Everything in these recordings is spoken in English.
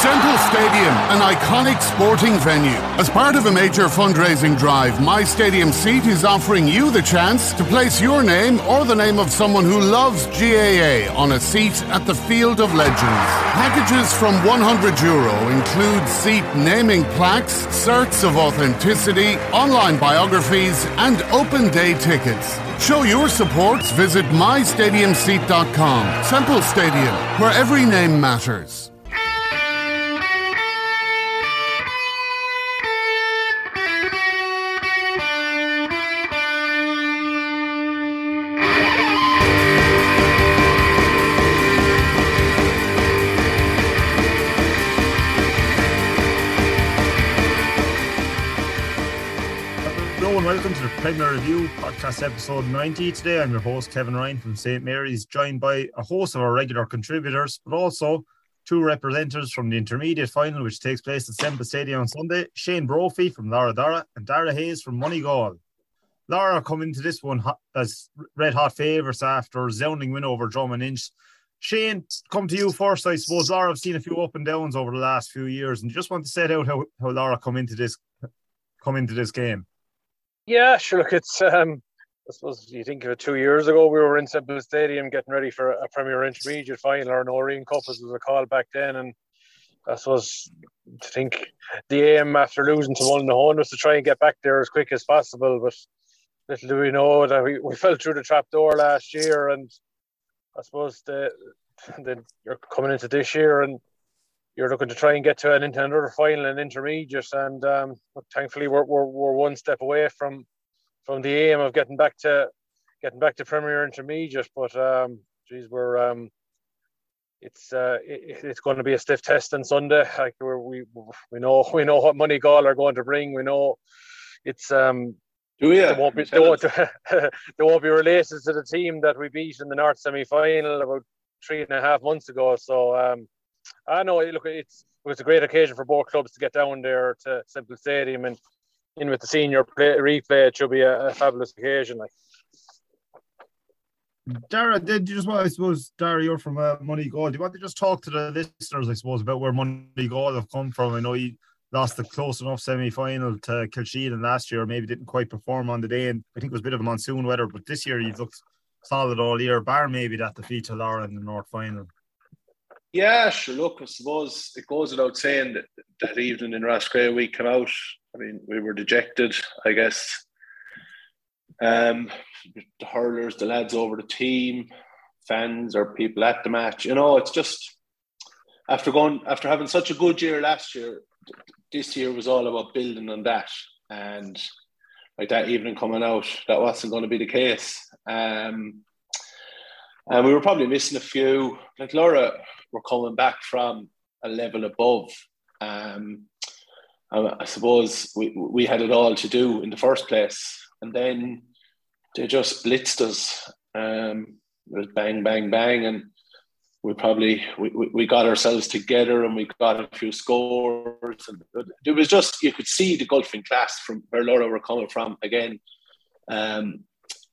Semple Stadium, an iconic sporting venue. As part of a major fundraising drive, My Stadium Seat is offering you the chance to place your name or the name of someone who loves GAA on a seat at the Field of Legends. Packages from 100 euro include seat naming plaques, certs of authenticity, online biographies, and open day tickets. Show your support. Visit mystadiumseat.com. Semple Stadium, where every name matters. Premier Review podcast episode 90. Today I'm your host Kevin Ryan from St. Mary's, joined by a host of our regular contributors, but also two representatives from the intermediate final, which takes place at Semple Stadium on Sunday. Shane Brophy from Lorrha Dorrha and Darragh Hayes from Moneygall. Lorrha come into this one as red hot favourites after a resounding win over Drummond Inch. Shane, come to you first. I suppose Lorrha, I've seen a few up and downs over the last few years, and just want to set out how, how Lorrha come into this come into this game. Yeah, sure. Look, it's um, I suppose you think of it two years ago, we were in Semple Stadium getting ready for a Premier Intermediate final or an O'Riain Cup, as was called back then, and I suppose to think the aim after losing to Mullinahone was to try and get back there as quick as possible. But little do we know that we, we fell through the trap door last year, and I suppose the then you're coming into this year and you're looking to try and get to an into another final and intermediate, and um, thankfully we're, we're we're one step away from from the aim of getting back to getting back to Premier Intermediate. But um, geez, we're um, it's uh, it, it's going to be a stiff test on Sunday. Like we're, we we know we know what Moneygall are going to bring. We know it's um. Do we? They won't be they won't, they won't be related to the team that we beat in the North semi final about three and a half months ago. So um, I know. Look, it's it's a great occasion for both clubs to get down there to Semple Stadium and in with the senior play, replay. It should be a, a fabulous occasion. Like Darragh, did you just want, I suppose, Darragh, you're from uh, Moneygall. Do you want to just talk to the listeners, I suppose, about where Moneygall have come from? I know you lost the close enough semi final to Kilsheelan last year, maybe didn't quite perform on the day, and I think it was a bit of a monsoon weather, but this year you've looked solid all year, bar maybe that defeat to Lorrha in the North final. Yeah, sure. Look, I suppose it goes without saying that that evening in Roscrea we came out. I mean, we were dejected, I guess. Um, the hurlers, the lads over the team, fans or people at the match. You know, it's just after going after having such a good year last year, this year was all about building on that. And like that evening coming out, that wasn't going to be the case. Um, and we were probably missing a few. Like Lorrha were coming back from a level above. Um, I suppose we we had it all to do in the first place, and then they just blitzed us. Um, it was bang, bang, bang, and we probably we, we got ourselves together and we got a few scores. And it was just you could see the golfing class from where Lorrha were coming from again. Um,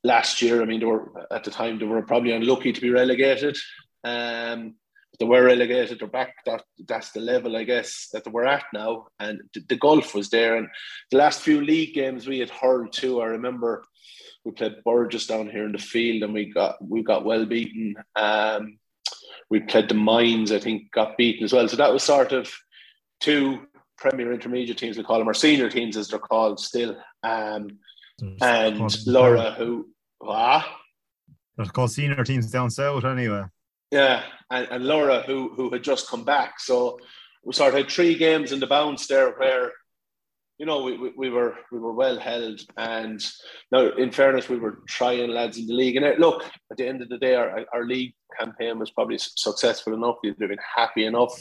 last year, I mean, they were at the time they were probably unlucky to be relegated. Um, they were relegated. They're back. That that's the level, I guess, that they were at now. And the, the gulf was there. And the last few league games we had hurled too. I remember we played Burgess down here in the field, and we got we got well beaten. Um, we played the Mines, I think, got beaten as well. So that was sort of two Premier Intermediate teams. We call them our senior teams, as they're called still. Um, and Lorrha, who ah, they're called senior teams down south anyway. Yeah, and, and Lorrha, who who had just come back, so we sort of had three games in the bounce there where you know, we, we, we, were we were well held, and now in fairness, we were trying lads in the league. And uh, look, at the end of the day, our, our league campaign was probably successful enough. We've been happy enough,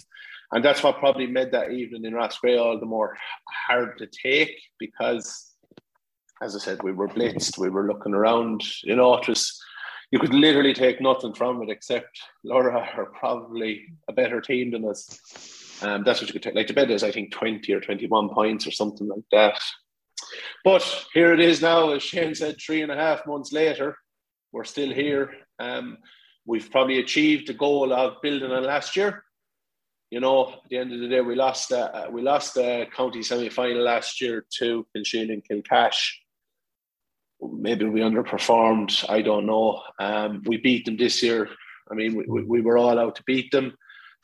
and that's what probably made that evening in Roscrea all the more hard to take because, as I said, we were blitzed. We were looking around. You know, it was you could literally take nothing from it except Lorrha are probably a better team than us um, that's what you could take. Like the bet is, I think, 20 or 21 points or something like that. But here it is now, as Shane said, three and a half months later, we're still here. Um, we've probably achieved the goal of building on last year. You know, at the end of the day, we lost uh, we lost the county semi final last year to Kilsheelan and Kilcash. Maybe we underperformed. I don't know. Um, we beat them this year. I mean, we, we were all out to beat them.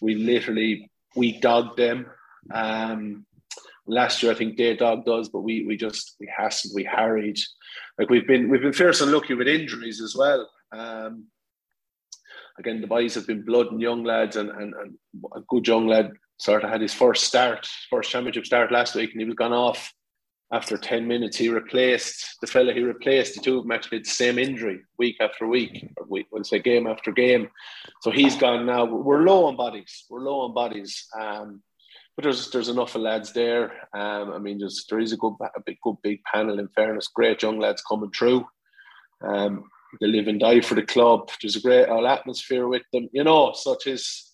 We literally we dogged them. Um, last year, I think they dogged us, but we we just we hassled, we harried. Like we've been we've been fierce and lucky with injuries as well. Um, again, the boys have been blood and young lads, and, and, and a good young lad sort of had his first start, first championship start last week, and he was gone off after 10 minutes. He replaced the fella he replaced, the two of them actually had the same injury week after week, or week, we'll say game after game. So he's gone now. We're low on bodies. We're low on bodies. Um, but there's there's enough of lads there. Um, I mean, there's there is a good a big good big panel. In fairness, great young lads coming through. Um, they live and die for the club. There's a great all atmosphere with them. You know, so it is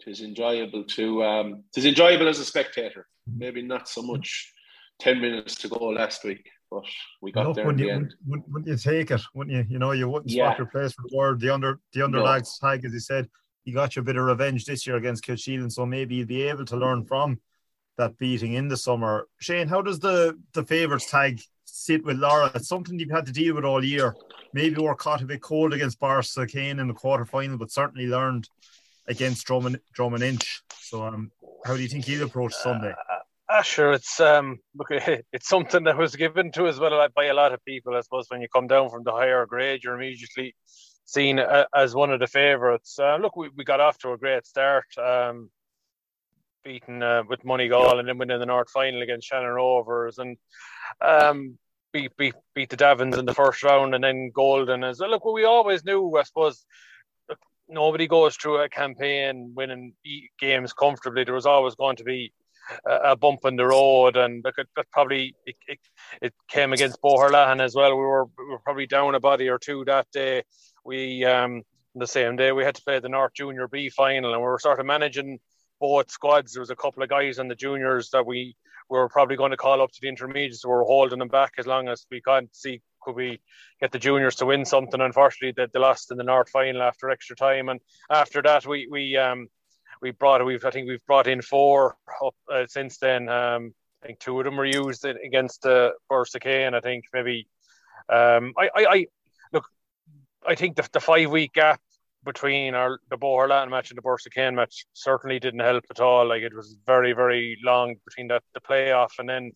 it is enjoyable to um, enjoyable as a spectator. Maybe not so much 10 minutes to go last week, but we got Look, there in you, the end. Wouldn't, wouldn't, you take it? Wouldn't you? You know, you wouldn't yeah. swap your place for the word. The under the underdogs no. tag, as you said, you got your bit of revenge this year against Kilsheelan, so maybe you'll be able to learn from that beating in the summer. Shane, how does the the favourites tag sit with Lorrha? It's something you've had to deal with all year. Maybe we're caught a bit cold against Borrisokane in the quarter final, but certainly learned against Drummond, Drummond Inch. So, um, how do you think he'll approach Sunday? Uh, Ah, sure. It's um, look, it's something that was given to us well by a lot of people. I suppose when you come down from the higher grade, you're immediately seen as one of the favourites. Uh, look, we, we got off to a great start, um, beating uh, with Moneygall and then winning the North final against Shannon Rovers, and um, beat beat beat the Davins in the first round, and then Golden as well. Look, what we always knew, I suppose. Nobody goes through a campaign winning games comfortably. There was always going to be a bump in the road, and look, probably it, it, it, came against Boherlahan as well. We were we were probably down a body or two that day. We um, the same day we had to play the North Junior B final, and we were sort of managing both squads. There was a couple of guys in the juniors that we we were probably going to call up to the intermediates. We were holding them back as long as we could see could we get the juniors to win something. Unfortunately, that they lost in the North final after extra time, and after that we we um, we brought we've I think we've brought in four up uh, since then. Um, I think two of them were used against the uh, and I think maybe um, I, I, I look. I think the, the five week gap between our the Boherlahan match and the Borrisokane match certainly didn't help at all. Like it was very very long between that the playoff and then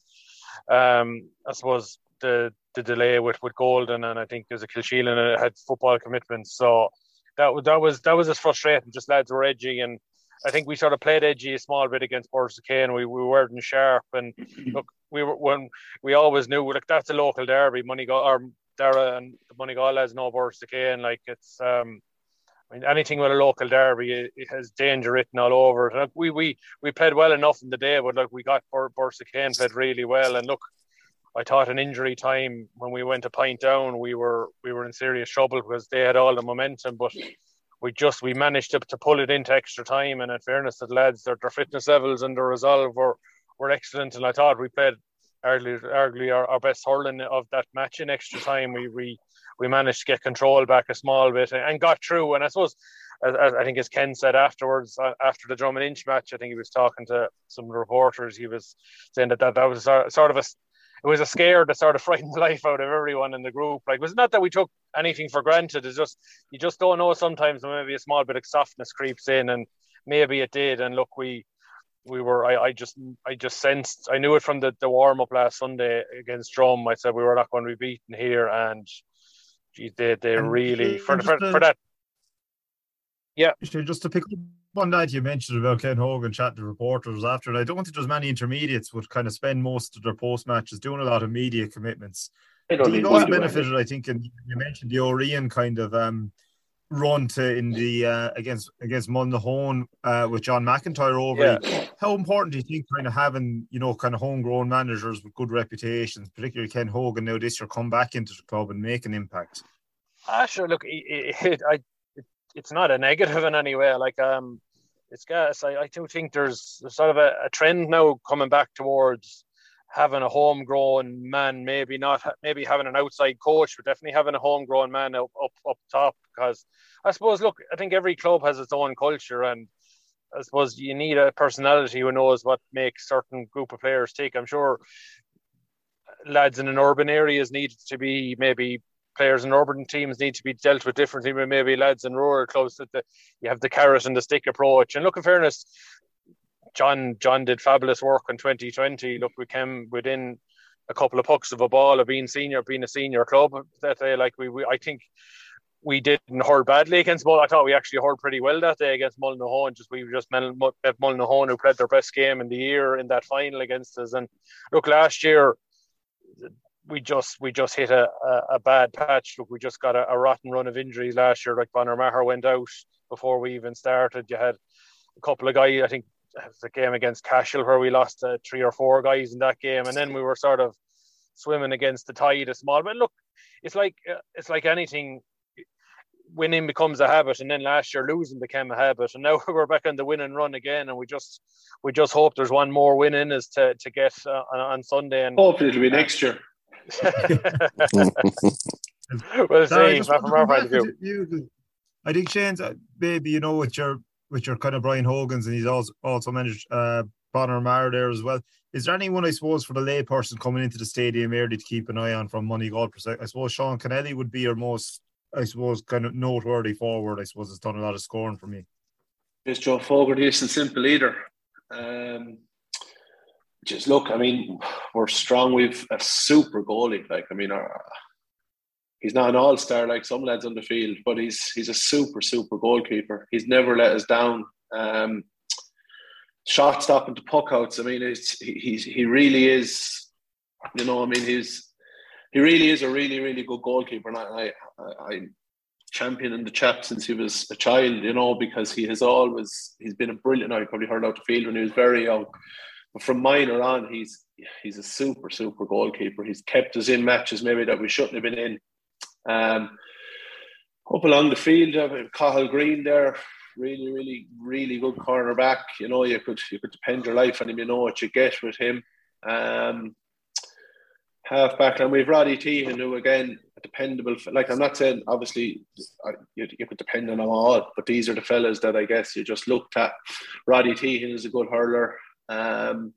um, I suppose the the delay with with Golden and I think there's a Kilsheelan had football commitments. So that was that was that was as frustrating. Just lads were edgy and I think we sort of played edgy a small bit against Borrisokane. We we weren't sharp, and look, we were when we always knew like that's a local derby. Money or Dara and the Moneygall has no Borrisokane. Like it's um, I mean anything with a local derby, it, it has danger written all over it. Like we we we played well enough in the day, but like we got Bor- Borrisokane played really well, and look. I thought an injury time when we went a pint down, we were we were in serious trouble because they had all the momentum. But we just we managed to, to pull it into extra time. And in fairness to the lads, their, their fitness levels and their resolve were, were excellent. And I thought we played arguably, arguably our, our best hurling of that match in extra time. We we we managed to get control back a small bit and got through. And I suppose as, as, I think as Ken said afterwards, uh, after the Drom and Inch match, I think he was talking to some reporters. He was saying that that, that was sort of a it was a scare that sort of frightened the life out of everyone in the group. Like, it was not that we took anything for granted. It's just you just don't know. Sometimes maybe a small bit of softness creeps in, and maybe it did. And look, we we were. I, I just I just sensed. I knew it from the, the warm up last Sunday against Drom. I said we were not going to be beaten here, and geez, they they really for, for, for that yeah. Just to pick up on that, you mentioned about Ken Hogan chatting to reporters after, and I don't think there's many intermediates would kind of spend most of their post matches doing a lot of media commitments. Also benefited, I think, and you mentioned the O'Riain kind of um, run to in the uh, against against Mullinahone uh, with John McIntyre over. Yeah. How important do you think kind of having you know kind of homegrown managers with good reputations, particularly Ken Hogan now this year, come back into the club and make an impact? Ah, sure. Look, it, it, I it's not a negative in any way. Like um, it's gas. I, I do think there's, there's sort of a, a, trend now coming back towards having a homegrown man, maybe not maybe having an outside coach, but definitely having a homegrown man up up, up top. Because I suppose, look, I think every club has its own culture, and I suppose you need a personality who knows what makes certain group of players tick. I'm sure lads in an urban areas need to be maybe players in urban teams need to be dealt with differently than maybe lads in rural clubs. That the, you have the carrot and the stick approach. And look, in fairness, John John did fabulous work in 2020. Look, we came within a couple of pucks of a ball of being senior, being a senior club. That day, like we, we I think we didn't hurt badly against Mull. I thought we actually hurt pretty well that day against Mullinahone. Just we just met Mullinahone who played their best game in the year in that final against us. And look, last year we just we just hit a, a, a, bad patch. Look, we just got a, a, rotten run of injuries last year. Like Bonner Maher went out before we even started. You had a couple of guys. I think the game against Cashel where we lost uh, three or four guys in that game, and then we were sort of swimming against the tide a small. But look, it's like uh, it's like anything. Winning becomes a habit, and then last year losing became a habit, and now we're back on the win and run again. And we just we just hope there's one more win in us to to get uh, on, on Sunday. And hopefully it'll be next year well, see, from our point of. I think Shane's uh, maybe you know with your with your kind of Brian Hogan's and he's also also managed uh Bonner Maher there as well. Is there anyone I suppose for the layperson coming into the stadium early to keep an eye on from Moneygall perspective? I suppose Sean Kennelly would be your most I suppose kind of noteworthy forward. I suppose has done a lot of scoring for me. It's Joe Fogarty, is a simple leader. Um, just look, I mean, we're strong. We've a super goalie. Like, I mean, our, he's not an all star like some lads on the field, but he's he's a super super goalkeeper. He's never let us down. Um, shot stopping to puck outs. I mean, it's he's he really is. You know, I mean, he's he really is a really really good goalkeeper, and I I, I championing the chap since he was a child. You know, because he has always he's been a brilliant. I probably heard out the field when he was very young but from minor on, he's he's a super super goalkeeper. He's kept us in matches maybe that we shouldn't have been in. Um, up along the field, uh, Cathal Green there, really really really good cornerback. You know, you could you could depend your life on him. You know what you get with him. Um, half back, and we've Roddy Tehan, who again a dependable. Like I'm not saying obviously you, you could depend on them all, but these are the fellas that I guess you just looked at. Roddy Tehan is a good hurler. Um,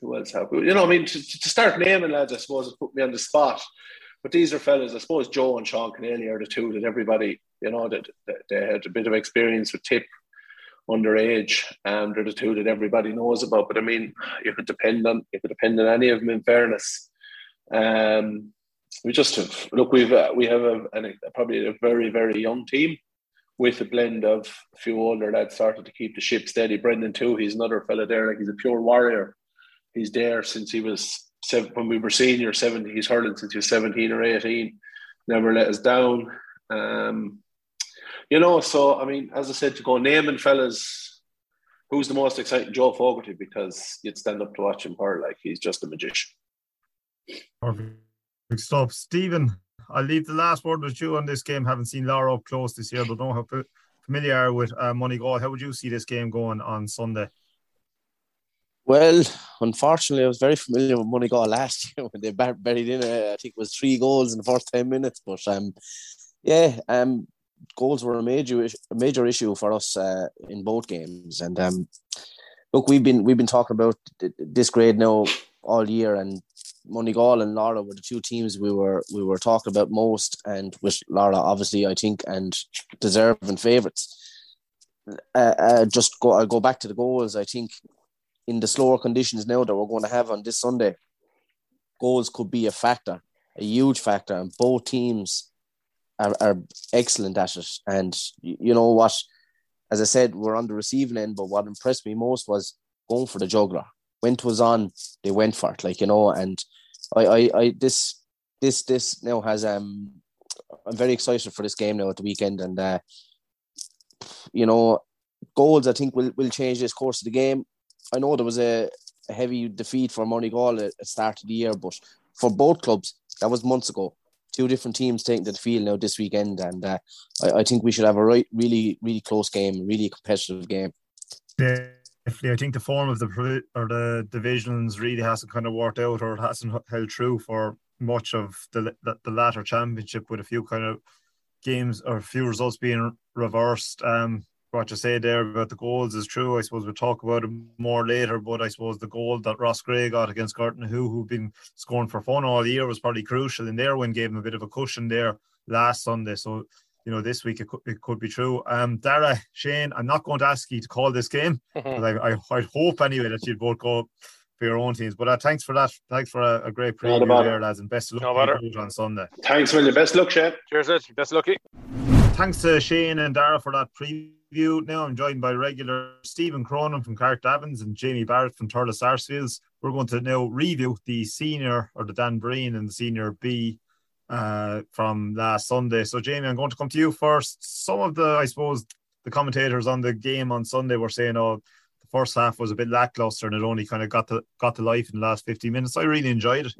who else have? You know, I mean, to, to start naming lads, I suppose, it put me on the spot. But these are fellas, I suppose Joe and Sean Kennelly are the two that everybody, you know, that, that they had a bit of experience with tip underage. and they're the two that everybody knows about. But I mean, you could depend on you could depend on any of them. In fairness, um, we just have look. We've uh, we have a, a, probably a very very young team with a blend of a few older lads started to keep the ship steady. Brendan too, he's another fella there, like he's a pure warrior. He's there since he was seven, when we were senior, 17. He's hurling since he was 17 or 18. Never let us down. Um, you know, so I mean, as I said, to go naming fellas, who's the most exciting? Joe Fogarty, because you'd stand up to watch him hurl like he's just a magician. Perfect stuff. Stephen, I'll leave the last word with you on this game. Haven't seen Lorrha up close this year, but don't have familiar with uh, Moneygall. How would you see this game going on Sunday? Well, unfortunately, I was very familiar with Moneygall last year when they buried in. I think it was three goals in the first ten minutes. But um, yeah, um, goals were a major a major issue for us uh, in both games. And um, look, we've been we've been talking about this grade now all year, and Moneygall and Lorrha were the two teams we were we were talking about most, and with Lorrha obviously I think and deserving favourites. Uh, uh, just go I'll go back to the goals. I think in the slower conditions now that we're going to have on this Sunday, goals could be a factor, a huge factor, and both teams are, are excellent at it. And you know what? As I said, we're on the receiving end, but what impressed me most was going for the juggler. When it was on, they went for it, like you know. And I, I, I this, this, this now has um, I'm very excited for this game now at the weekend, and uh, you know, goals I think will will change this course of the game. I know there was a, a heavy defeat for Moneygall at the start of the year, but for both clubs, that was months ago two different teams taking to the field now this weekend, and uh, I, I, think we should have a right, really, really close game, really competitive game. Definitely, I think the form of the or the divisions really hasn't kind of worked out, or it hasn't held true for much of the the, latter championship, with a few kind of games or a few results being reversed. Um, what you say there about the goals is true. I suppose we'll talk about it more later, but I suppose the goal that Roscrea got against Gortnahoe who who've been scoring for fun all year, was probably crucial in their win, gave him a bit of a cushion there last Sunday. So, you know, this week it could, it could be true. Um, Darragh, Shane, I'm not going to ask you to call this game, but I, I, I hope anyway that you'd both go for your own teams. But uh, thanks for that. Thanks for a, a great preview there, lads, and best of luck no on Sunday. Thanks, William. Best luck, Shane. Cheers, Best lucky. Thanks to Shane and Darragh for that preview. Now I'm joined by regular Stephen Cronin from Carrickdavins and Jamie Barrett from Thurles Sarsfields. We're going to now review the senior or the Dan Breen and the senior B uh, from last Sunday. So Jamie, I'm going to come to you first. Some of the, I suppose, the commentators on the game on Sunday were saying, "Oh, the first half was a bit lackluster and it only kind of got to got to life in the last 15 minutes." I really enjoyed it.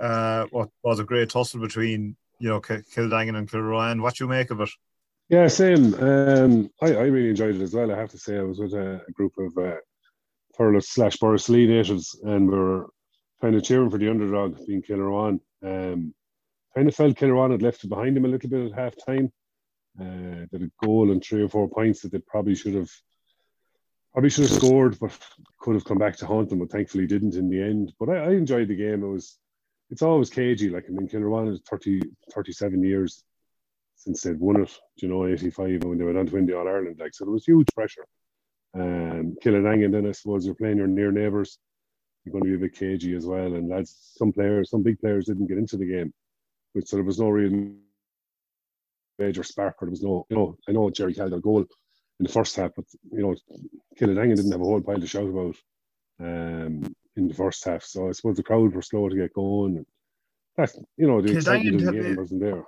Uh, what was a great tussle between you know Kiladangan and Kilruane. What you make of it? Yeah, same. Um, I, I really enjoyed it as well. I have to say, I was with a, group of uh, slash Borrisoleigh natives, and we were kind of cheering for the underdog, being Kilruane. Um, kind of felt Kilruane had left it behind him a little bit at half time. Uh, did a goal and three or four points that they probably should have probably should have scored, but could have come back to haunt them, but thankfully didn't in the end. But I, I enjoyed the game. It was it's always cagey. Like I mean, Kilruane is 30, 37 years since they'd won it, you know, 85 when they went on to win the All Ireland. Like, so there was huge pressure. Um, and then I suppose you're playing your near neighbours. You're going to be a bit cagey as well. And lads, some players, some big players didn't get into the game, so there was no real major spark, or there was no, you know, I know Jerry had a goal in the first half, but you know, Kiladangan didn't have a whole pile to shout about um, in the first half. So I suppose the crowd were slow to get going. And that's, you know, the excitement of the game wasn't there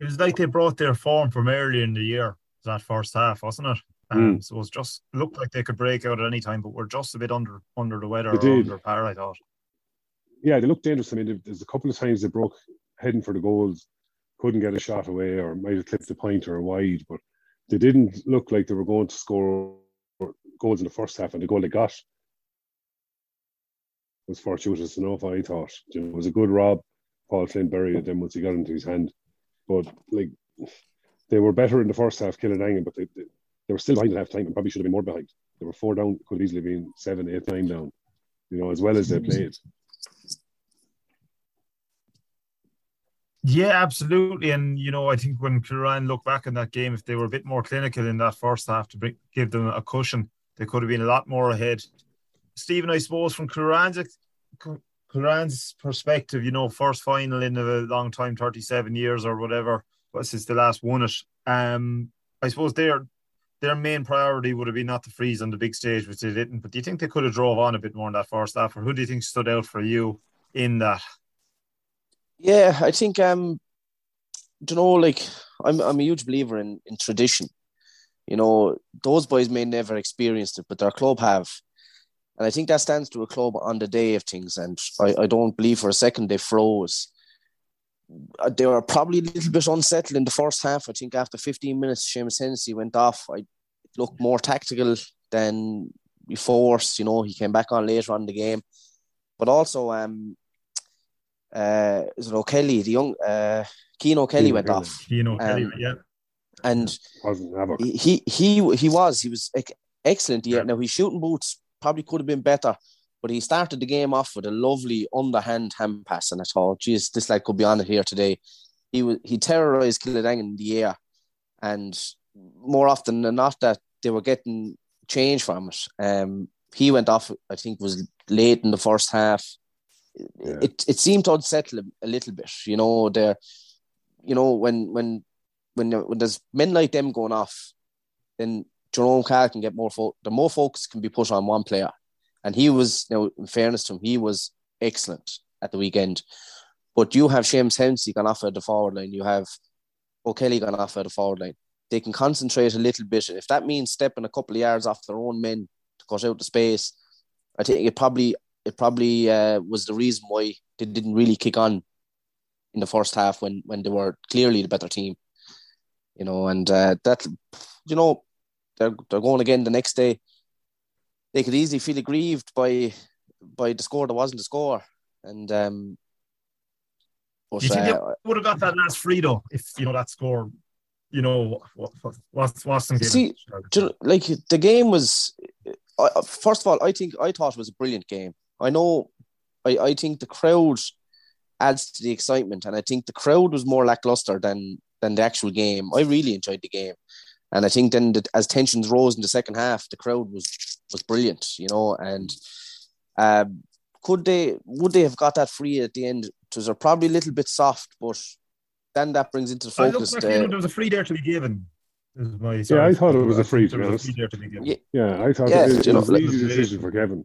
it was like they brought their form from earlier in the year, that first half, wasn't it? Um, mm. So it was just looked like they could break out at any time, but we're just a bit under under the weather or under par, I thought. Yeah, they looked dangerous. I mean, there's a couple of times they broke heading for the goals, couldn't get a shot away, or might have clipped the point or a wide, but they didn't look like they were going to score goals in the first half, and the goal they got was fortuitous enough, I thought. You know, it was a good rob. Paul Flynn buried it then once he got into his hand. But like they were better in the first half, Kiladangan, but they, they, they were still behind at half time and probably should have been more behind. They were four down, could easily been seven, eight, nine down, you know, as well as they played. Yeah, absolutely. And, you know, I think when Kilruane look back in that game, if they were a bit more clinical in that first half to bring, give them a cushion, they could have been a lot more ahead. Stephen, I suppose, from Kilruane's perspective, you know, first final in a long time, 37 years or whatever, but since the last won it. Um, I suppose their their main priority would have been not to freeze on the big stage, which they didn't. But do you think they could have drove on a bit more in that first half, or who do you think stood out for you in that? Yeah, I think um, you know, like I'm I'm a huge believer in in tradition. You know, those boys may never experienced it, but their club have. And I think that stands to a club on the day of things. And I, I don't believe for a second they froze. Uh, they were probably a little bit unsettled in the first half. I think after 15 minutes, Seamus Hennessy went off. I looked more tactical than before. You know, he came back on later on the game. But also, um, uh, is it O'Kelly, the young uh, Keen O'Kelly went off. Keen O'Kelly, um, yeah. and wasn't he he he was he was excellent. Yeah. Now his shooting boots probably could have been better, but he started the game off with a lovely underhand hand pass, and I thought, geez, this lad could be on it here today. He was he terrorized Kiladangan in the air, and more often than not, that they were getting change from it. Um, he went off, I think, was late in the first half. It it seemed to unsettle him a little bit. You know, there, you know, when when when when there's men like them going off, then Jerome Cahill can get more fo- the more focus can be put on one player. And he was, you know, in fairness to him, he was excellent at the weekend. But you have Seamus Hennessy gone off at the forward line. You have O'Kelly gone off at the forward line. They can concentrate a little bit. If that means stepping a couple of yards off their own men to cut out the space, I think it probably it probably uh, was the reason why they didn't really kick on in the first half when when they were clearly the better team. You know, and uh, that you know they're they're going again the next day. They could easily feel aggrieved by by the score that wasn't the score, and um. But, you think uh, would have got that last free though if you know that score you know what What? what's what's see like the game was uh, first of all i think i thought it was a brilliant game i know i i think the crowd adds to the excitement and i think the crowd was more lackluster than than the actual game i really enjoyed the game and I think then that as tensions rose in the second half, the crowd was was brilliant, you know. And um, could they would they have got that free at the end? It was probably a little bit soft, but then that brings into focus. Like, there was a free there to be given. My, yeah, I thought it was a free. To be honest. Yeah, yeah, I thought yeah, it, it was an easy decision for Kevin.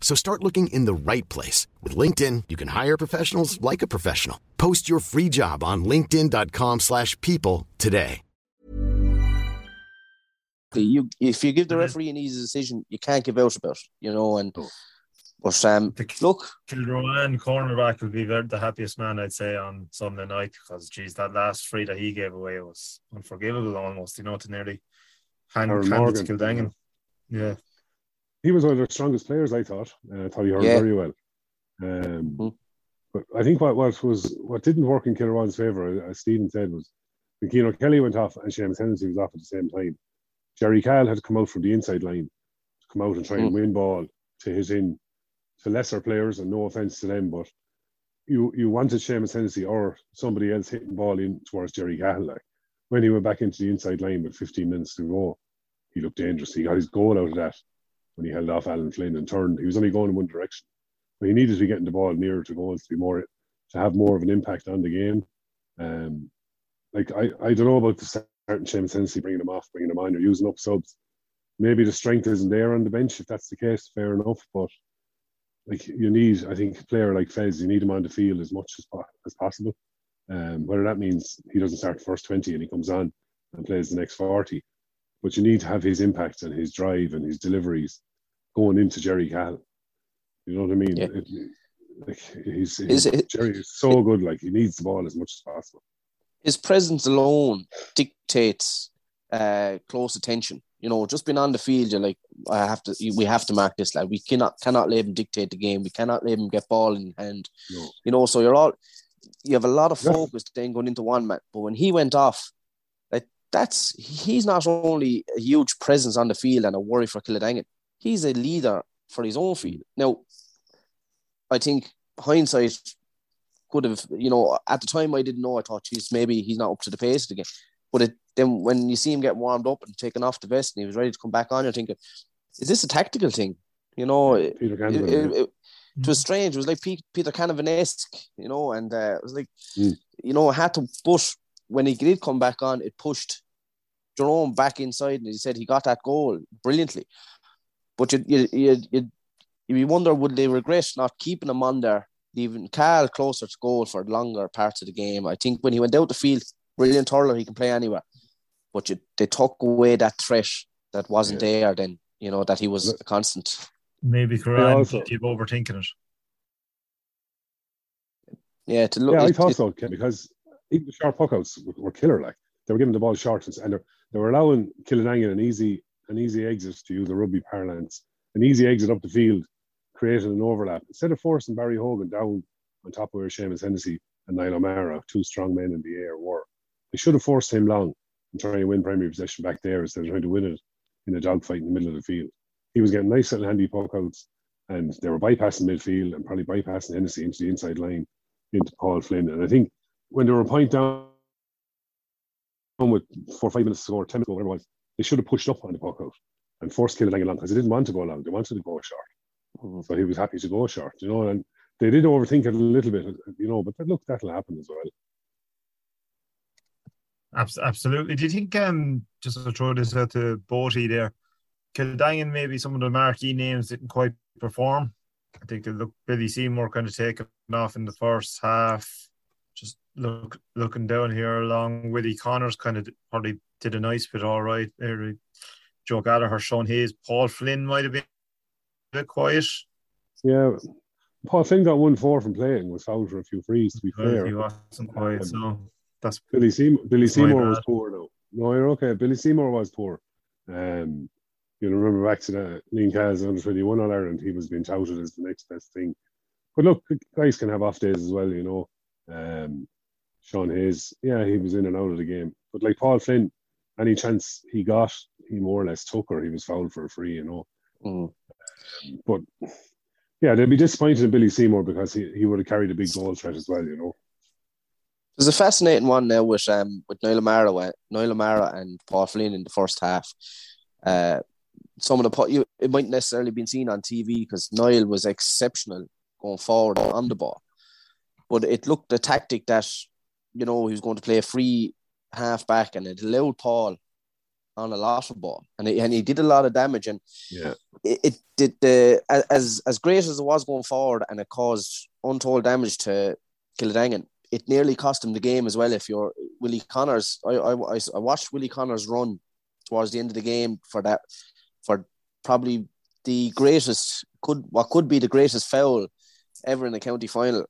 So start looking in the right place. With LinkedIn, you can hire professionals like a professional. Post your free job on linkedin.com slash people today. You, if you give the referee an easy decision, you can't give out about it, you know, and... Oh. But um, the, look, Kilruane cornerback will be very, the happiest man, I'd say, on Sunday night because, geez, that last free that he gave away was unforgivable almost, you know, to nearly hand, hand it to Kiladangan. Yeah. He was one of the strongest players, I thought. Uh, I thought he hurt yeah. very well. Um, mm. But I think what, what was what didn't work in Kilruane's favour, as Stephen said, was when Keano Kelly went off and Seamus Hennessy was off at the same time. Jerry Cahill had to come out from the inside line to come out and try mm. and win ball to his in to lesser players, and no offense to them, but you you wanted Seamus Hennessy or somebody else hitting ball in towards Jerry Cahill. Like when he went back into the inside line with 15 minutes to go, he looked dangerous. He got his goal out of that when he held off Alan Flynn and turned. He was only going in one direction, but he needed to be getting the ball nearer to goals to be more to have more of an impact on the game. Um, like I, I don't know about the starting Seamus Hennessy bringing him off, bringing him on, or using up subs. Maybe the strength isn't there on the bench. If that's the case, fair enough. But like you need, I think, a player like Fez, you need him on the field as much as, as possible. Um, whether that means he doesn't start the first 20 and he comes on and plays the next 40. But you need to have his impact and his drive and his deliveries going into Jerry Cahill. You know what I mean? Yeah. It, like he's, he's it, Jerry is so good. Like he needs the ball as much as possible. His presence alone dictates uh, close attention. You know, just being on the field, you're like, I have to, we have to mark this. Like, we cannot cannot let him dictate the game. We cannot let him get ball in hand. No. You know, so you're all, you have a lot of focus yeah. then going into one man. But when he went off, like that's he's not only a huge presence on the field and a worry for Kiladangan, he's a leader for his own field. Now, I think hindsight could have, you know, at the time I didn't know. I thought, geez, maybe he's not up to the pace again. But it, then when you see him get warmed up and taken off the vest and he was ready to come back on, you're thinking, is this a tactical thing? You know, Peter it, Canavan, it, yeah. it, it was strange. It was like Pe- Peter Canavan-esque, you know, and uh, it was like, Mm. you know, had to, push. when he did come back on, it pushed Jerome back inside, and he said he got that goal brilliantly. But you, you, you, you, you wonder would they regret not keeping him on there, leaving Cahill closer to goal for longer parts of the game. I think when he went out the field, brilliant hurler, he can play anywhere. But you, they took away that threat that wasn't there then, you know, that he was a constant. Maybe Quran also- keep overthinking it. Yeah, to look. yeah, I thought it- so Ken, because even the sharp puckouts were, were killer. Like they were giving the ball short, and they, they were allowing Kiladangan an easy an easy exit to use the rugby parlance, an easy exit up the field, creating an overlap instead of forcing Barry Hogan down on top of where Seamus Hennessy and Niall O'Mara, two strong men in the air, were. They should have forced him long and trying to win primary possession back there instead of trying to win it in a dogfight in the middle of the field. He was getting nice little handy puckouts, and they were bypassing midfield and probably bypassing Hennessy into the inside line into Paul Flynn. And I think when they were a point down with four or five minutes to or 10 minutes whatever it was, they should have pushed up on the puck out and forced Kiladangan along because they didn't want to go long. They wanted to go short. So he was happy to go short, you know, and they did overthink it a little bit, you know, but look, that'll happen as well. Absolutely. Do you think, um, just to throw this out to Boaty there, Kiladangan, maybe some of the marquee names didn't quite perform? I think it looked Billy Seymour kind of taken off in the first half. Just look looking down here along Willie Connors kind of probably did a nice bit all right there. Joe Gallagher, Sean Hayes, Paul Flynn might have been a bit quiet. Yeah, Paul Flynn got one four from playing, was fouled for a few frees, to be fair. He wasn't quiet, so that's Billy Seymour, Billy Seymour was poor though. No, you're okay. Billy Seymour was poor. Um, you know, remember back to the Liam Cahill's under 21 All Ireland, he was being touted as the next best thing. But look, guys can have off days as well, you know. Um, Sean Hayes, yeah, he was in and out of the game. But like Paul Flynn, any chance he got, he more or less took or he was fouled for a free, you know. Mm. But yeah, they'd be disappointed in Billy Seymour because he, he would have carried a big goal threat as well, you know. There's a fascinating one now with um with Niall O'Mara, uh, Niall O'Mara and Paul Flynn in the first half. Uh, some of the you, it might necessarily been seen on TV because Niall was exceptional going forward on the ball, but it looked a tactic that you know he was going to play a free half back and it allowed Paul on a lot of ball and he, and he did a lot of damage and Yeah. it, it did the as as great as it was going forward and it caused untold damage to Kiladangan. It nearly cost him the game as well. If you're Willie Connors, I, I, I I watched Willie Connors run towards the end of the game for that for probably the greatest could what could be the greatest foul ever in the county final.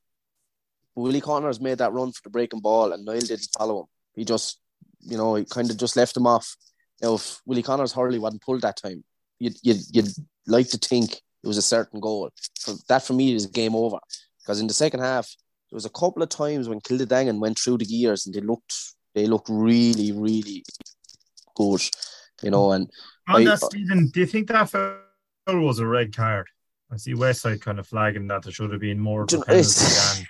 Willie Connors made that run for the breaking ball and Niall didn't follow him. He just you know, he kind of just left him off. Now, if Willie Connors hurley wasn't pulled that time, you'd, you'd, you'd like to think it was a certain goal. So that for me is game over. Because in the second half, there was a couple of times when Kiladangan went through the gears and they looked they looked really, really good. You know, and On I- that, Stephen, do you think that foul was a red card? I see Westside kind of flagging that there should have been more of a penalty than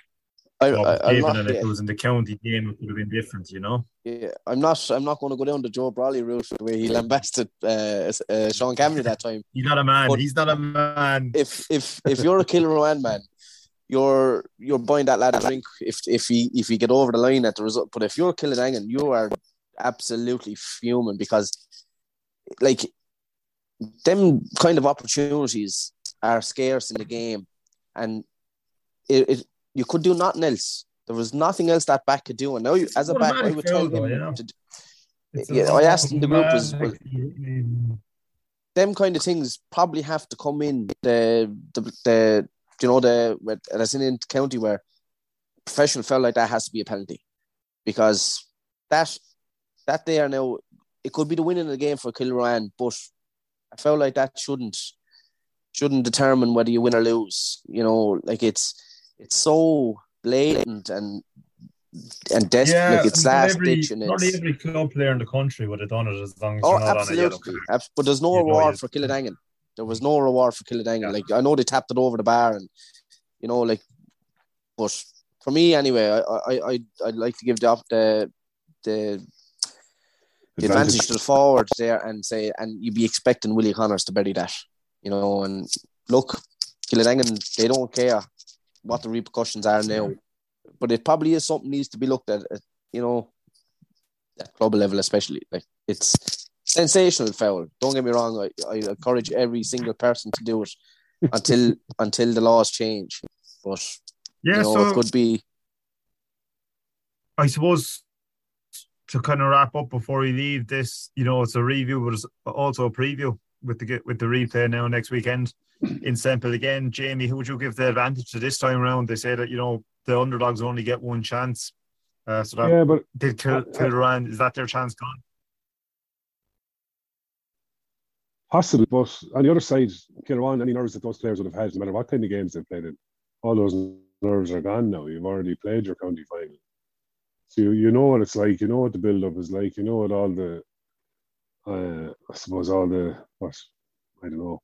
I, I, I'm not, if yeah, it was in the county game, it would have been different, you know? yeah, I'm not I'm not going to go down the Joe Brolly route the way he lambasted uh, uh, Sean Cavanagh that time. He's not a man. But- He's not a man. if if if you're a Kilruane man, you're you're buying that lad a drink if if he if he get over the line at the result. But if you're Kiladangan, you are absolutely fuming because like them kind of opportunities are scarce in the game, and it, it you could do nothing else. There was nothing else that back could do, and now you, as a back, I would tell him know? to, It's yeah, I asked in the group was- like, them kind of things probably have to come in the the, the you know the where- as in county where professional foul like that has to be a penalty because that that there now it could be the winning of the game for Kilruane, but I felt like that shouldn't shouldn't determine whether you win or lose. You know, like it's it's so blatant and and desperate, Yeah, like it's not last every, ditch and not it's every club player in the country would have done it as long as Oh, you're not absolutely. on a yellow card. Abs- but there's no You reward for Kiladangan. There was no reward for Kiladangan. Yeah. Like I know they tapped it over the bar, and you know, like, but for me anyway, I I I I'd like to give the op- the the the advantage to the forward there and say, and you'd be expecting Willie Connors to bury that, you know. And look, Kiladangan, they don't care what the repercussions are now, but it probably is something needs to be looked at, at you know, at club level, especially. Like it's sensational foul. Don't get me wrong. I, I encourage every single person to do it until until the laws change. But yeah, you know, so it could be. I suppose to kind of wrap up before we leave this, you know, it's a review, but it's also a preview with the with the replay now next weekend in Semple again. Jamie, who would you give the advantage to this time around? They say that you know the underdogs only get one chance. Uh, so that Yeah, but did Kil- is that their chance gone? Possibly, but on the other side, Kilruane, any nerves that those players would have had, no matter what kind of games they've played in, all those nerves are gone now. You've already played your county final. So you, you know what it's like, you know what the build up is like, you know what all the, uh, I suppose, all the, what, I don't know,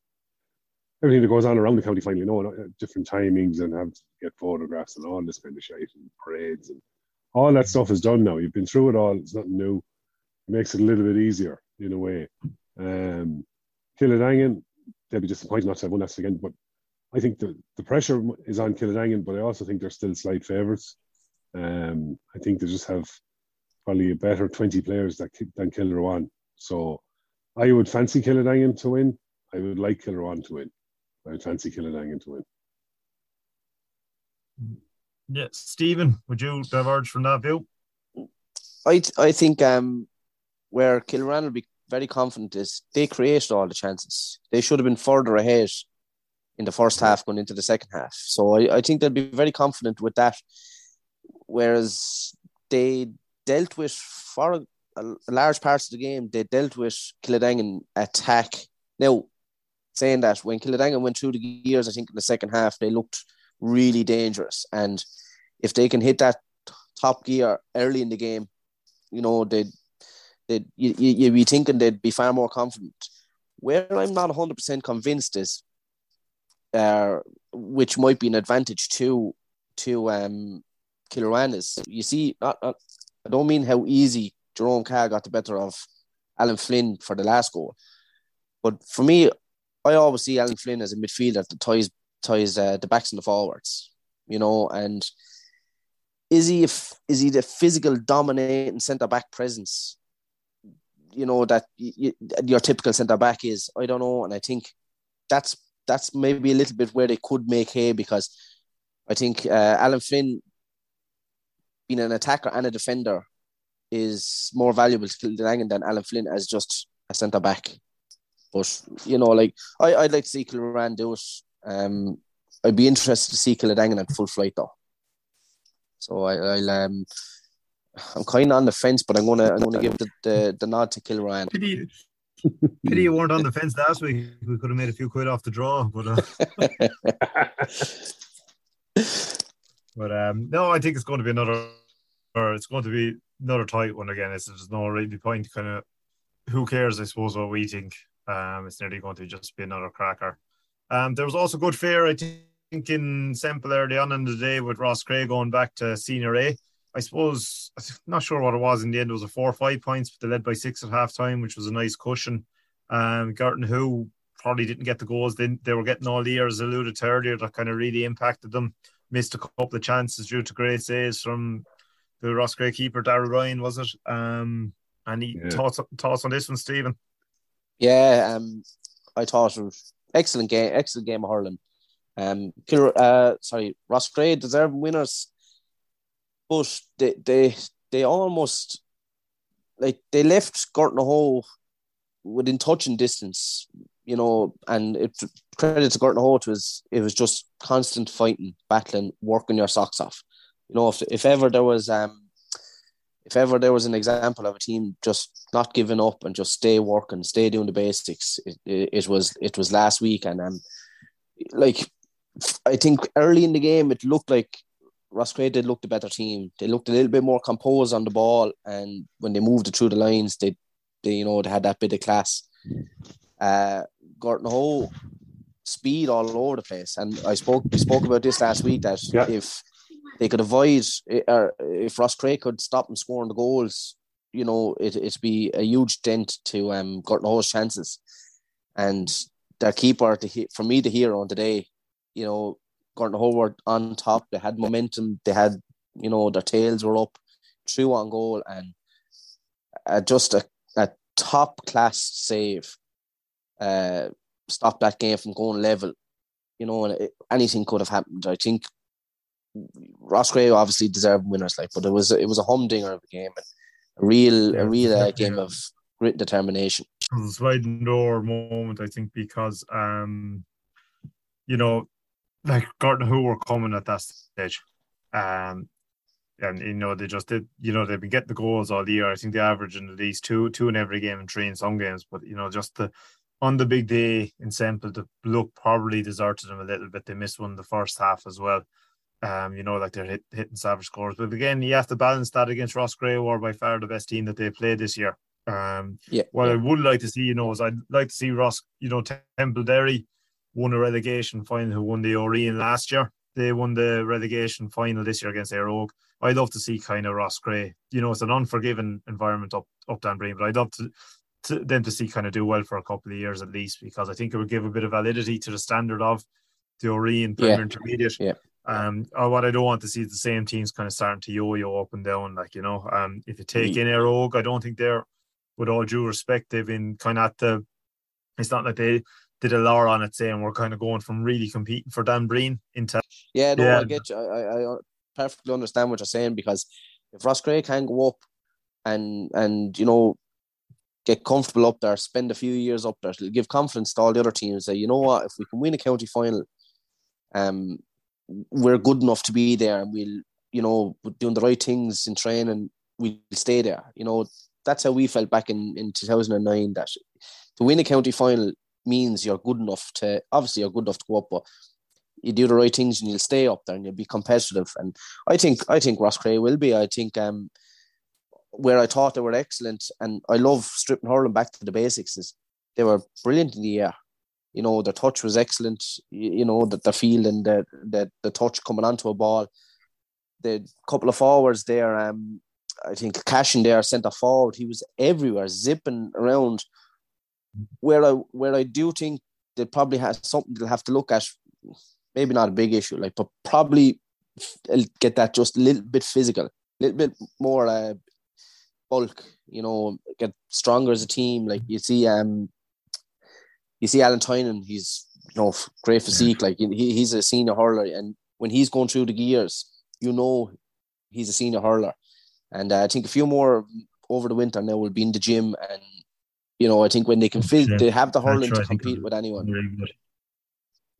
everything that goes on around the county final, you know, uh, different timings and have to get photographs and all this kind of shit and parades and all that stuff is done now. You've been through it all, it's nothing new. It makes it a little bit easier in a way. Um, Kiladangan, they'll be disappointed not to have won that again. But I think the, the pressure is on Kiladangan, but I also think they're still slight favourites. Um, I think they just have probably a better 20 players that, than Kilruane. So I would fancy Kiladangan to win. I would like Kilruane to win. I would fancy Kiladangan to win. Yeah, Stephen, would you diverge from that view? I I think um where Kilruane will be very confident is they created all the chances. They should have been further ahead in the first half going into the second half. So I, I think they'll be very confident with that. Whereas they dealt with for a, a large parts of the game, they dealt with Kiladangan attack. Now, saying that when Kiladangan went through the gears, I think in the second half they looked really dangerous. And if they can hit that top gear early in the game, you know, they they you, you be thinking they'd be far more confident. Where I'm not 100 percent convinced is, uh, which might be an advantage to to um Kilruane is you see not, not I don't mean how easy Jerome Cahill got the better of Alan Flynn for the last goal, but for me, I always see Alan Flynn as a midfielder that ties ties uh, the backs and the forwards, you know, and is he if is he the physical dominating centre back presence you know that you, your typical centre back is? I don't know and I think that's that's maybe a little bit where they could make hay because I think uh, Alan Flynn being an attacker and a defender is more valuable to Kiladangan than Alan Flynn as just a centre back but you know like I, I'd like to see Kilruane do it um I'd be interested to see Kiladangan at full flight though so I, will um, I'm kind of on the fence, but I'm gonna I'm gonna give the, the, the nod to Kilruane. Pity, pity you weren't on the fence last week. We could have made a few quid off the draw, but uh, but um, no, I think it's going to be another. Or it's going to be another tight one again. It's there's no really point. Kind of, who cares? I suppose what we think. Um, it's nearly going to just be another cracker. Um, there was also good fair. I think in Semple early on in the day with Roscrea going back to senior A. I suppose I'm not sure what it was in the end. It was a four or five points, but they led by six at half time, which was a nice cushion. Um, Gortnahoe probably didn't get the goals. They, they were getting all the years alluded to earlier that kind of really impacted them. Missed a couple of chances due to great saves from the Roscrea keeper, Darrell Ryan, was it? Um, and he Yeah. thoughts, thoughts on this one, Stephen? Yeah, um, I thought it was excellent game, excellent game of hurling. Um, uh, sorry, Roscrea deserved winners, but they they they almost like they left Gortnahoe within touching distance, you know, and it credit to Gortnahoe it was it was just constant fighting, battling, working your socks off. You know, if if ever there was um if ever there was an example of a team just not giving up and just stay working, stay doing the basics, it, it, it was it was last week, and um, like I think early in the game it looked like Roscrea did look the better team. They looked a little bit more composed on the ball, and when they moved it through the lines, they they you know they had that bit of class. Uh, Gortnahoe speed all over the place, and I spoke we spoke about this last week that Yeah. if they could avoid or if Roscrea could stop them scoring the goals, you know, it it'd be a huge dent to um Gortnahoe's chances. And their keeper to for me to hear on today, you know, Gordon Howard on top. They had momentum. They had, you know, their tails were up, through on goal, and uh, just a, a top class save. Uh, stop that game from going level. You know, and it, anything could have happened. I think Roscrea obviously deserved winners, like, but it was it was a humdinger of a game, and a real yeah, a real uh, game of grit determination. It was a sliding door moment, I think, because um, you know, like Gortnahoe were coming at that stage. Um, and you know they just did you know they've been getting the goals all year. I think they average in at least two two in every game and three in some games. But you know just the on the big day in Semple, the look probably deserted them a little bit. They missed one in the first half as well. Um, you know, like they're hit, hitting savage scores. But again, you have to balance that against Roscrea, who are by far the best team that they played this year. Um, yeah. What yeah. I would like to see, you know, is I'd like to see Ross, you know, Templederry won a relegation final who won the O'Riain last year. They won the relegation final this year against Éire Óg. I'd love to see kind of Roscrea. You know, it's an unforgiving environment up up Dan Breen, but I'd love to, to them to see kind of do well for a couple of years at least because I think it would give a bit of validity to the standard of the O'Riain Premier yeah. Intermediate. Yeah. Um, or what I don't want to see is the same teams kind of starting to yo-yo up and down. Like you know, um, if you take mm. in Éire Óg, I don't think they're, with all due respect, they've been kind of at the. It's not like they did a lot on it, saying we're kind of going from really competing for Dan Breen into. Yeah, no, yeah. I get you. I, I perfectly understand what you're saying because if Roscrea can go up and and you know get comfortable up there, spend a few years up there, it'll give confidence to all the other teams that you know what, if we can win a county final, um, we're good enough to be there and we'll, you know, doing the right things in training, we'll stay there. You know, that's how we felt back in, in 2009 that to win a county final means you're good enough to, obviously, you're good enough to go up, but you do the right things and you'll stay up there and you'll be competitive. And I think, I think Roscrea will be. I think, um, where I thought they were excellent, and I love stripping hurling back to the basics, is they were brilliant in the air you know, their touch was excellent. You, know, that the field and the, the the touch coming onto a ball. The couple of forwards there, um, I think Cash in there, centre forward, he was everywhere, zipping around. Where I where I do think they probably have something they'll have to look at, maybe not a big issue, like, but probably get that just a little bit physical, a little bit more uh, bulk. You know, get stronger as a team. Like you see, um, you see Alan Tynan, he's you know great physique, yeah. like he, he's a senior hurler, and when he's going through the gears, you know he's a senior hurler. And uh, I think a few more over the winter now will be in the gym, and you know I think when they can feel yeah. they have the hurling to compete with anyone.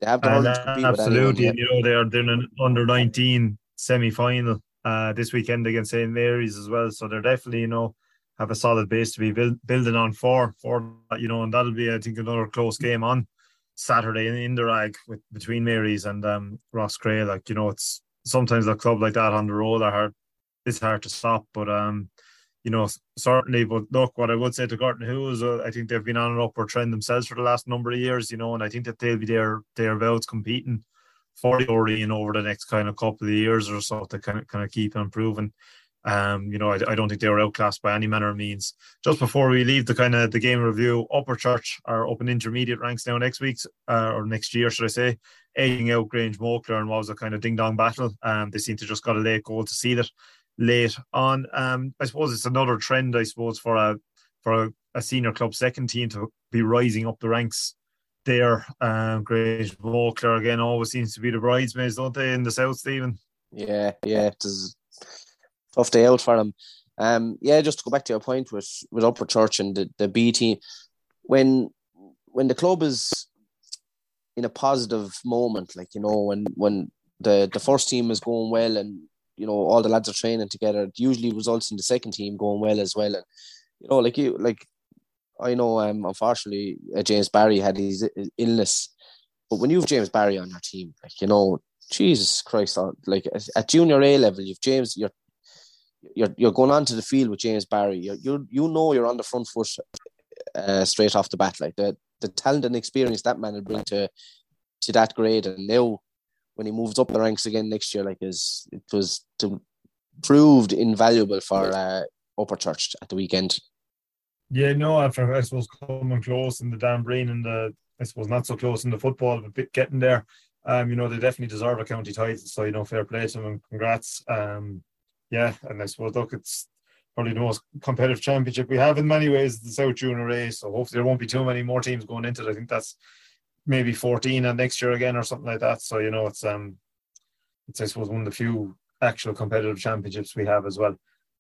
They have the hurling to compete absolutely. with anyone. You know they're doing an under nineteen semi final uh, this weekend against St Mary's as well, so they're definitely you know have a solid base to be build, building on for for you know, and that'll be I think another close game on Saturday in Inverrag with between Marys and um, Roscrea. Like you know, it's sometimes a club like that on the road are hard. It's hard to stop, but um, you know, certainly. But look, what I would say to Gortnahoe is, uh, I think they've been on an upward trend themselves for the last number of years. You know, and I think that they'll be there thereabouts competing for the O'Riain over the next kind of couple of years or so to kind of kind of keep improving. Um, you know, I, I, don't think they were outclassed by any manner of means. Just before we leave the kind of the game review, Upperchurch are up in intermediate ranks now next week uh, or next year, should I say, egging out Grangemockler and what was a kind of ding dong battle. Um, they seem to just got a late goal to see that late on. Um, I suppose it's another trend, I suppose, for a for a, a senior club second team to be rising up the ranks there. Um, Grangemockler again always seems to be the bridesmaids, don't they, in the south, Stephen? Yeah, yeah, tough day out for. Um, yeah, just to go back to your point with with Upperchurch and the, the B team, when when the club is in a positive moment, like you know, when when the the first team is going well and you know all the lads are training together, it usually results in the second team going well as well. And you know, like you like I know, um, unfortunately, uh, James Barry had his illness, but when you have James Barry on your team, like you know, Jesus Christ, uh, like at junior A level, you've James, you're you're you're going on to the field with James Barry. You you you know you're on the front foot uh, straight off the bat. Like the the talent and experience that man will bring to to that grade, and now when he moves up the ranks again next year, like is it was to proved invaluable for uh, Upperchurch at the weekend. Yeah, no, after I suppose coming close in the Dan Breen and the I suppose not so close in the football, but getting there. Um, you know, they definitely deserve a county title. So, you know, fair play to them and congrats. Um, yeah, and I suppose look, it's probably the most competitive championship we have in many ways, the South Junior race. So hopefully there won't be too many more teams going into it. I think that's maybe 14 and next year again or something like that. So, you know, it's um it's I suppose one of the few actual competitive championships we have as well.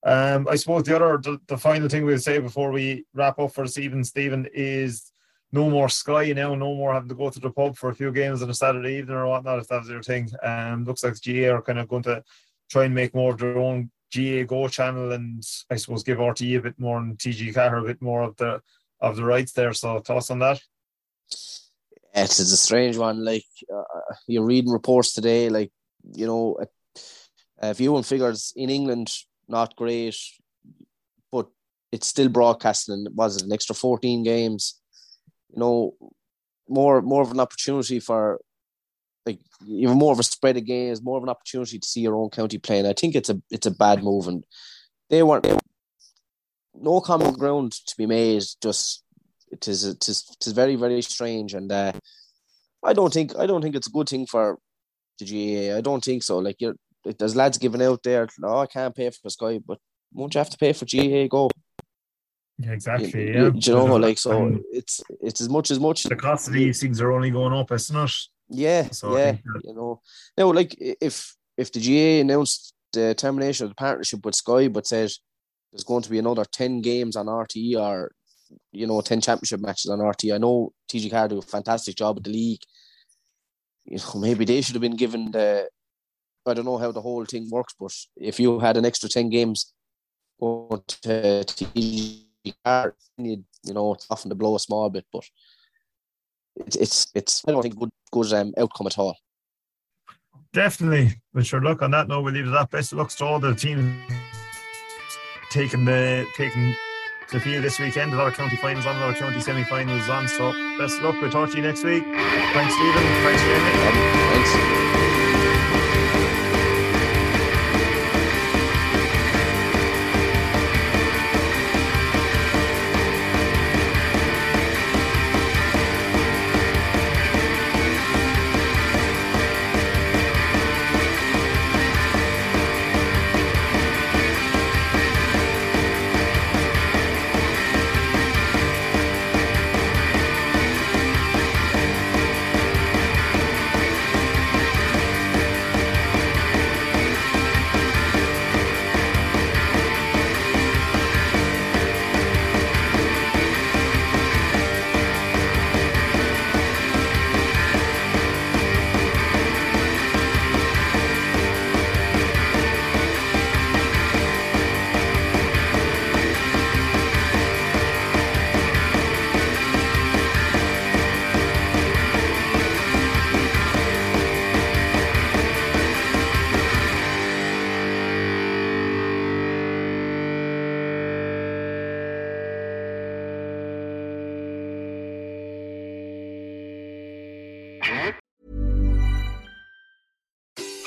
Um, I suppose the other, the, the final thing we'll say before we wrap up for evening, Stephen, is no more Sky now, no more having to go to the pub for a few games on a Saturday evening or whatnot, if that's your thing. Um, looks like GAA are kind of going to try and make more of their own GAA Go channel and I suppose give RTE a bit more and TG Ceathair a bit more of the of the rights there. So thoughts on that? It's, a strange one. Like uh, you're reading reports today, like you know, uh, viewing figures in England not great, but it's still broadcasting. Was it an extra 14 games? You know, more more of an opportunity for like even more of a spread of games, more of an opportunity to see your own county playing. I think it's a it's a bad move, and they weren't. No common ground to be made. Just it is it is, it is very very strange, and uh, I don't think I don't think it's a good thing for the GAA. I don't think so. Like you're there's lads giving out there. Oh, I can't pay for Sky, but won't you have to pay for GAA Go? Yeah, exactly. You, yeah, you, know, like so, it's it's as much as much. The cost of these things are only going up, isn't it? Yeah, so yeah. You know, now like if if the GAA announced the termination of the partnership with Sky, but said there's going to be another ten games on RTE or you know ten championship matches on RTE. I know TG Ceathair do a fantastic job at the league. You know, maybe they should have been given the I don't know how the whole thing works, but if you had an extra ten games going to TG Ceathair, you you know it's often to blow a small bit, but it's it's it's I don't think good good um, outcome at all. Definitely, but sure. Look on that note, we'll leave it at that. Best of luck to all the teams taking the taking the field this weekend. A lot of county finals on, a lot of county semi-finals on. So best of luck. We'll talk to you next week. Thanks, Stephen. Thanks, Jamie. Thanks.